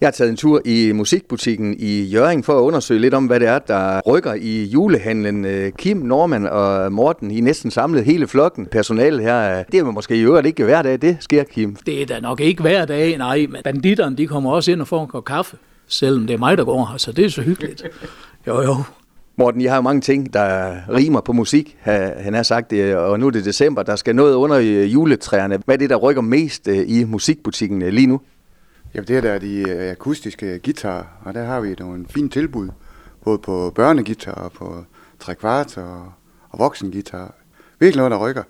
Jeg har taget en tur i musikbutikken i Jøring for at undersøge lidt om, hvad det er, der rykker i julehandlen. Øh, Kim, Norman og Morten, I næsten samlet hele flokken. Personalet her, det er måske i øvrigt ikke hver dag, det sker, Kim. Det er da nok ikke hver dag, nej, men banditterne de kommer også ind og får en kop kaffe, selvom det er mig, der går her, så det er så hyggeligt. Jo, jo. Morten, I har jo mange ting, der rimer på musik, han har sagt det, og nu er det december, der skal noget under juletræerne. Hvad er det, der rykker mest øh, i musikbutikken øh, lige nu? Jamen det er der de øh, akustiske guitar, og der har vi nogle fine tilbud, både på børnegitar og på trekvart og, og voksengitar. Virkelig noget, der rykker.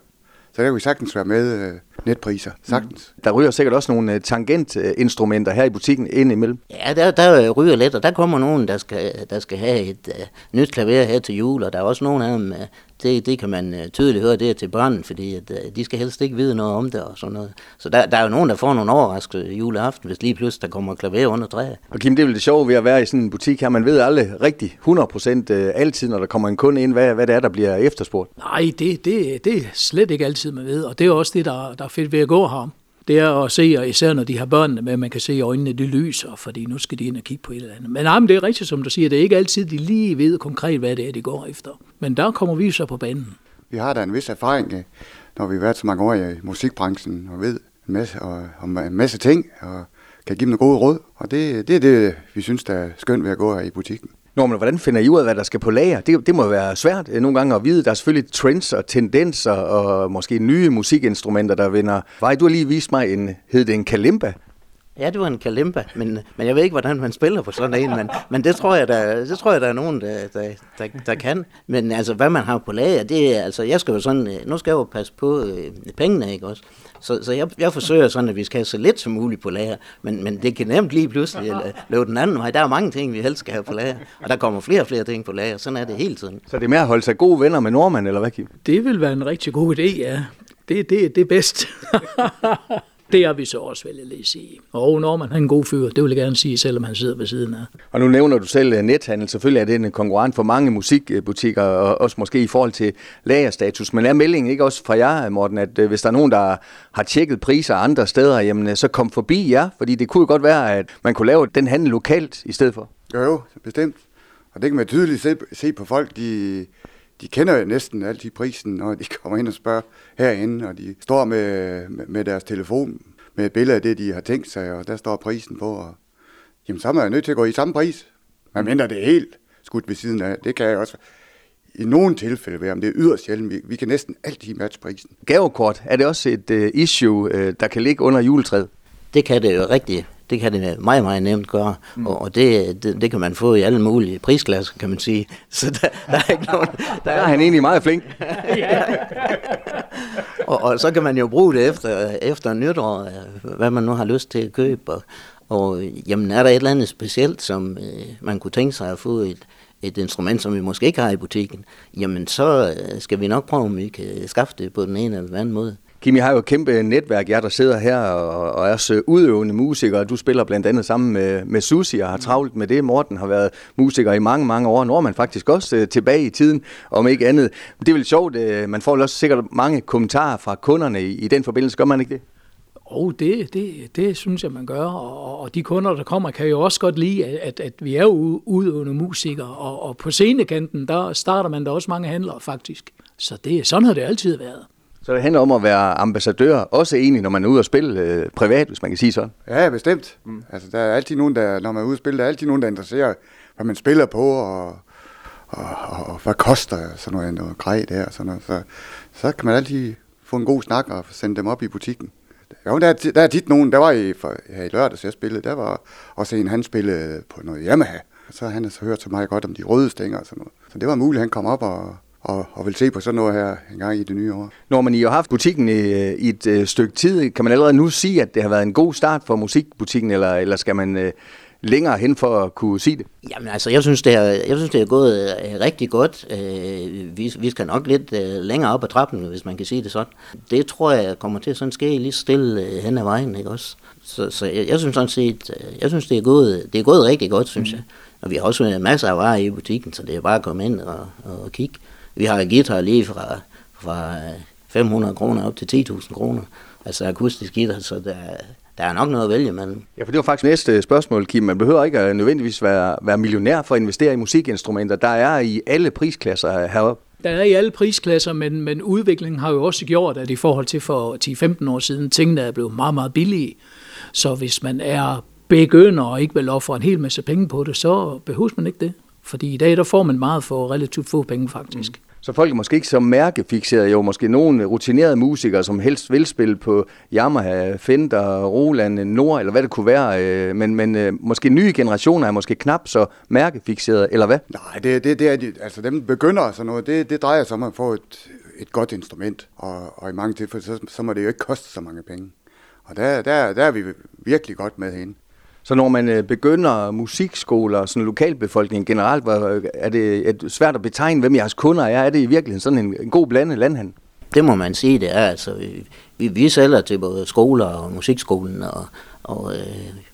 Så der kan vi sagtens være med øh, netpriser. Sagtens. Mm. Der ryger sikkert også nogle uh, tangentinstrumenter her i butikken ind imellem. Ja, der, der ryger lidt, og der kommer nogen, der skal, der skal have et uh, nyt klaver her til jul, og der er også nogle af dem, uh, det, det kan man uh, tydeligt høre, det er til børn, fordi at, uh, de skal helst ikke vide noget om det og sådan noget. Så der, der er jo nogen, der får nogle overraskelser juleaften, hvis lige pludselig der kommer klaver under træet. Og Kim, det er vel det sjove ved at være i sådan en butik her. Man ved aldrig rigtig 100% altid, når der kommer en kunde ind, hvad, hvad det er, der bliver efterspurgt. Nej, det, det, det er slet ikke altid, man ved, og det er også det, der, der er fedt ved at gå her. Det er at se, og især når de har børnene med, man kan se i øjnene, de lyser, fordi nu skal de ind og kigge på et eller andet. Men nej, men det er rigtigt, som du siger, det er ikke altid, de lige ved konkret, hvad det er, de går efter. Men der kommer vi så på banen. Vi har da en vis erfaring, når vi har været så mange år i musikbranchen, og ved en masse, og, om en masse ting, og kan give dem gode råd. Og det, det er det, vi synes, der er skønt ved at gå her i butikken. Nå, men hvordan finder I ud af, hvad der skal på lager? Det, det må være svært øh, nogle gange at vide. Der er selvfølgelig trends og tendenser og måske nye musikinstrumenter, der vinder. Vej, du har lige vist mig en, hed det en kalimba? Ja, det var en kalimba, men, men jeg ved ikke, hvordan man spiller på sådan en, men, men det, tror jeg, der, det tror jeg, der er nogen, der, der, der, der kan. Men altså, hvad man har på lager, det er, altså, jeg skal jo sådan, nu skal jeg jo passe på øh, pengene, ikke også? Så, så jeg, jeg forsøger sådan, at vi skal have så lidt som muligt på lager, men, men det kan nemt lige pludselig løbe den anden vej. Der er mange ting, vi helst skal have på lager, og der kommer flere og flere ting på lager. Sådan er det hele tiden. Så det er mere at holde sig gode venner med nordmand, eller hvad, Kim? Det vil være en rigtig god idé, ja. Det, det, det er bedst. Det er vi så også, vil jeg lige sige. Og når man har en god fyr, det vil jeg gerne sige, selvom han sidder ved siden af. Og nu nævner du selv øh, nethandel. Selvfølgelig er det en konkurrent for mange musikbutikker, og også måske i forhold til lagerstatus. Men er meldingen ikke også fra jer, Morten, at øh, hvis der er nogen, der har tjekket priser andre steder, jamen øh, så kom forbi jer? Fordi det kunne jo godt være, at man kunne lave den handel lokalt i stedet for. Jo, jo, bestemt. Og det kan man tydeligt se, se på folk, de, de kender jo næsten altid prisen, når de kommer ind og spørger herinde, og de står med, med deres telefon med et billede af det, de har tænkt sig, og der står prisen på, og jamen, så er man nødt til at gå i samme pris. Man mener, det er helt skudt ved siden af. Det kan jeg også i nogle tilfælde være, men det er yderst sjældent. Vi, vi kan næsten altid matche prisen. Gavekort, er det også et uh, issue, uh, der kan ligge under juletræet? Det kan det jo rigtigt det kan det meget, meget nemt gøre, mm. og det, det, det kan man få i alle mulige prisklasser, kan man sige. Så der, der er ikke nogen... Der er han egentlig meget flink. og, og så kan man jo bruge det efter, efter nytår, hvad man nu har lyst til at købe. Og, og jamen, er der et eller andet specielt, som øh, man kunne tænke sig at få et, et instrument, som vi måske ikke har i butikken, jamen så øh, skal vi nok prøve, om vi kan skaffe det på den ene eller den anden måde. Kim, jeg har jo et kæmpe netværk, jeg der sidder her og, og er så udøvende musiker. Du spiller blandt andet sammen med, med Susi og har travlt med det. Morten har været musiker i mange, mange år. Når man faktisk også øh, tilbage i tiden, om ikke andet. Det er vel sjovt, øh, man får også sikkert mange kommentarer fra kunderne i, i den forbindelse. Gør man ikke det? Og det, det, det synes jeg, man gør. Og, og de kunder, der kommer, kan jo også godt lide, at, at vi er udøvende musikere. Og, og på scenekanten, der starter man da også mange handlere, faktisk. Så det, sådan har det altid været. Så det handler om at være ambassadør, også egentlig, når man er ude og spille øh, privat, hvis man kan sige sådan. Ja, bestemt. Mm. Altså, der er altid nogen, der, når man er ude og spille, der er altid nogen, der interesserer, hvad man spiller på, og, og, og, og hvad koster sådan noget, noget grej der. Sådan noget. Så, så kan man altid få en god snak og sende dem op i butikken. Jo, der, der er tit nogen, der var i, for, her i lørdags, jeg spillede, der var også en, han spillede på noget Yamaha. Så så har han hørt så meget godt om de røde stænger og sådan noget. Så det var muligt, at han kom op og, og, og vil se på sådan noget her en gang i det nye år. Når man I har haft butikken i, i et øh, stykke tid, kan man allerede nu sige, at det har været en god start for musikbutikken, eller, eller skal man øh, længere hen for at kunne sige det? Jamen altså, jeg synes, det er, jeg synes, det er gået øh, rigtig godt. Øh, vi, vi skal nok lidt øh, længere op ad trappen, hvis man kan sige det sådan. Det tror jeg kommer til at sådan ske lige stille øh, hen ad vejen, ikke også? Så, så jeg, jeg synes sådan set, øh, jeg synes, det er gået, det er gået rigtig godt, synes mm. jeg. Og vi har også masser af varer i butikken, så det er bare at komme ind og, og kigge. Vi har guitar lige fra, fra 500 kroner op til 10.000 kroner. Altså akustisk guitar, så der, der er nok noget at vælge mellem. Ja, for det var faktisk næste spørgsmål, Kim. Man behøver ikke at nødvendigvis være, være millionær for at investere i musikinstrumenter. Der er i alle prisklasser heroppe. Der er i alle prisklasser, men, men udviklingen har jo også gjort, at i forhold til for 10-15 år siden, tingene er blevet meget, meget billige. Så hvis man er begynder og ikke vil ofre en hel masse penge på det, så behøver man ikke det. Fordi i dag, der får man meget for relativt få penge, faktisk. Mm. Så folk er måske ikke så mærkefixerede, jo måske nogle rutinerede musikere, som helst vil spille på Yamaha, Fender, Roland, Nord, eller hvad det kunne være, øh, men, men øh, måske nye generationer er måske knap så mærkefixerede, eller hvad? Nej, det, det, det er de, altså dem begynder sådan noget, det, det drejer sig om at få et, et godt instrument, og, og i mange tilfælde, så, så må det jo ikke koste så mange penge. Og der, der, der er vi virkelig godt med hende. Så når man øh, begynder musikskoler, sådan lokalbefolkningen generelt, øh, er det, er svært at betegne, hvem jeres kunder er? Er det i virkeligheden sådan en, en god blandet landhandel? Det må man sige, det er. Altså, vi, vi sælger til både skoler og musikskolen og, og, øh,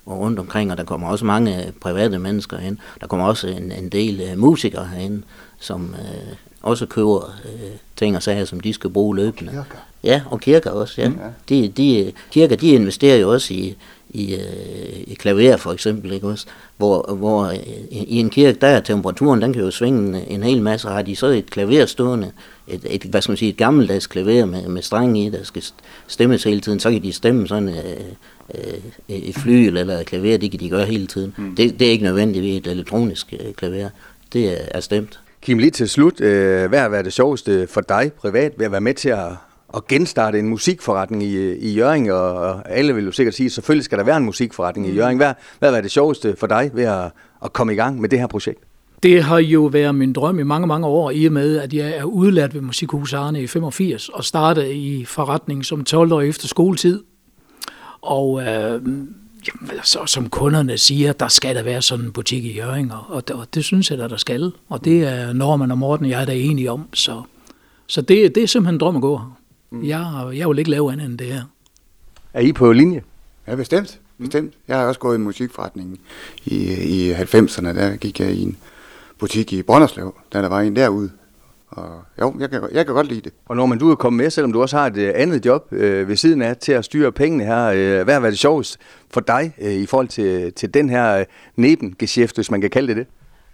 og rundt omkring, og der kommer også mange private mennesker ind. Der kommer også en, en del øh, musikere herinde, som øh, også køber øh, ting og sager, som de skal bruge løbende. Kirker. Ja, og kirker også, ja. Mm. De, de, kirker, de investerer jo også i, i, øh, i klaver for eksempel, ikke også? Hvor, hvor øh, i en kirke, der er temperaturen, den kan jo svinge en, en hel masse. Har de så et klaver stående, et, et, hvad skal man sige, et gammeldags klaver med, med streng i, der skal stemmes hele tiden, så kan de stemme sådan øh, øh, et fly eller et klaver, det kan de gøre hele tiden. Mm. Det, det er ikke nødvendigt ved et elektronisk øh, klaver. Det er, er stemt. Kim, lige til slut, øh, hvad har været det sjoveste for dig privat ved at være med til at at genstarte en musikforretning i, i Jøring, og, alle vil jo sikkert sige, at selvfølgelig skal der være en musikforretning i mm. Jøring. Hvad, hvad var det sjoveste for dig ved at, at komme i gang med det her projekt? Det har jo været min drøm i mange, mange år, i og med, at jeg er udlært ved Musikhus Arne i 85 og startede i forretning som 12 år efter skoletid. Og øh, jamen, så, som kunderne siger, der skal der være sådan en butik i Jøring, og, og, og det synes jeg, at der skal. Og det er Norman og Morten og jeg er da enige om. Så, så det, det er simpelthen en drøm at gå her. Mm. Jeg, jeg vil ikke lave andet end det her. Er I på linje? Ja, bestemt. bestemt. Jeg har også gået i musikforretningen i, i 90'erne. Der gik jeg i en butik i Brønderslev, da der var en derude. Og jo, jeg kan, jeg kan godt lide det. Og når man du er kommet med, selvom du også har et uh, andet job uh, ved siden af til at styre pengene her, uh, hvad har været det sjovest for dig uh, i forhold til, til den her uh, nebengeschæft, hvis man kan kalde det det?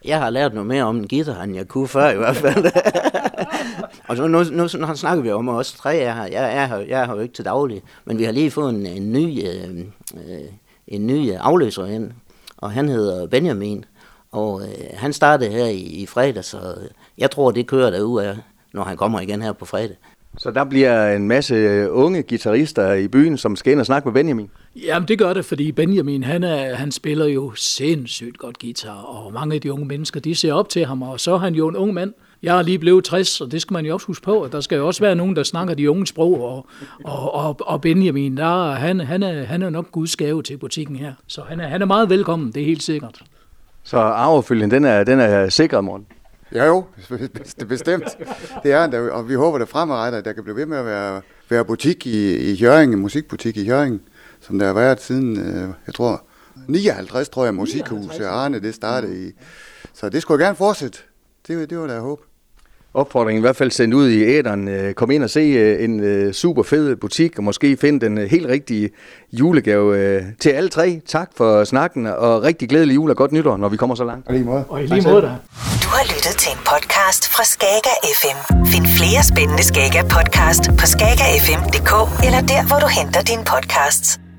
Jeg har lært noget mere om en guitar, end jeg kunne før i hvert fald. og så nu, nu, nu snakker vi om os tre er her. Jeg er her, jeg er her jo ikke til daglig, men vi har lige fået en, en ny, øh, øh, en ny afløser ind, og han hedder Benjamin. Og øh, han startede her i, i fredag, så jeg tror, det kører derude når han kommer igen her på fredag. Så der bliver en masse unge guitarister i byen, som skal ind og snakke med Benjamin? Jamen det gør det, fordi Benjamin han, er, han spiller jo sindssygt godt guitar, og mange af de unge mennesker de ser op til ham, og så er han jo en ung mand. Jeg er lige blevet 60, og det skal man jo også huske på, at der skal jo også være nogen, der snakker de unge sprog, og, og, og, og Benjamin, der, han, han, er, han er nok Guds gave til butikken her. Så han er, han er meget velkommen, det er helt sikkert. Så arvefølgen, den er, den er sikret, morgen. Ja jo, det er bestemt. Det er der, og vi håber det fremadrettet, at der kan blive ved med at være, være butik i, i Jørgen, en musikbutik i Jørgen, som der har været siden, øh, jeg tror, 59, tror jeg, musikhuset Arne, det startede i. Så det skulle jeg gerne fortsætte. Det, det var da jeg håb opfordringen i hvert fald sendt ud i æderen. Øh, kom ind og se øh, en øh, super fed butik, og måske finde den helt rigtige julegave til alle tre. Tak for snakken, og rigtig glædelig jul og godt nytår, når vi kommer så langt. Og lige måde. Og i lige måde da. Du har lyttet til en podcast fra Skager FM. Find flere spændende Skager podcast på skagerfm.dk eller der, hvor du henter dine podcasts.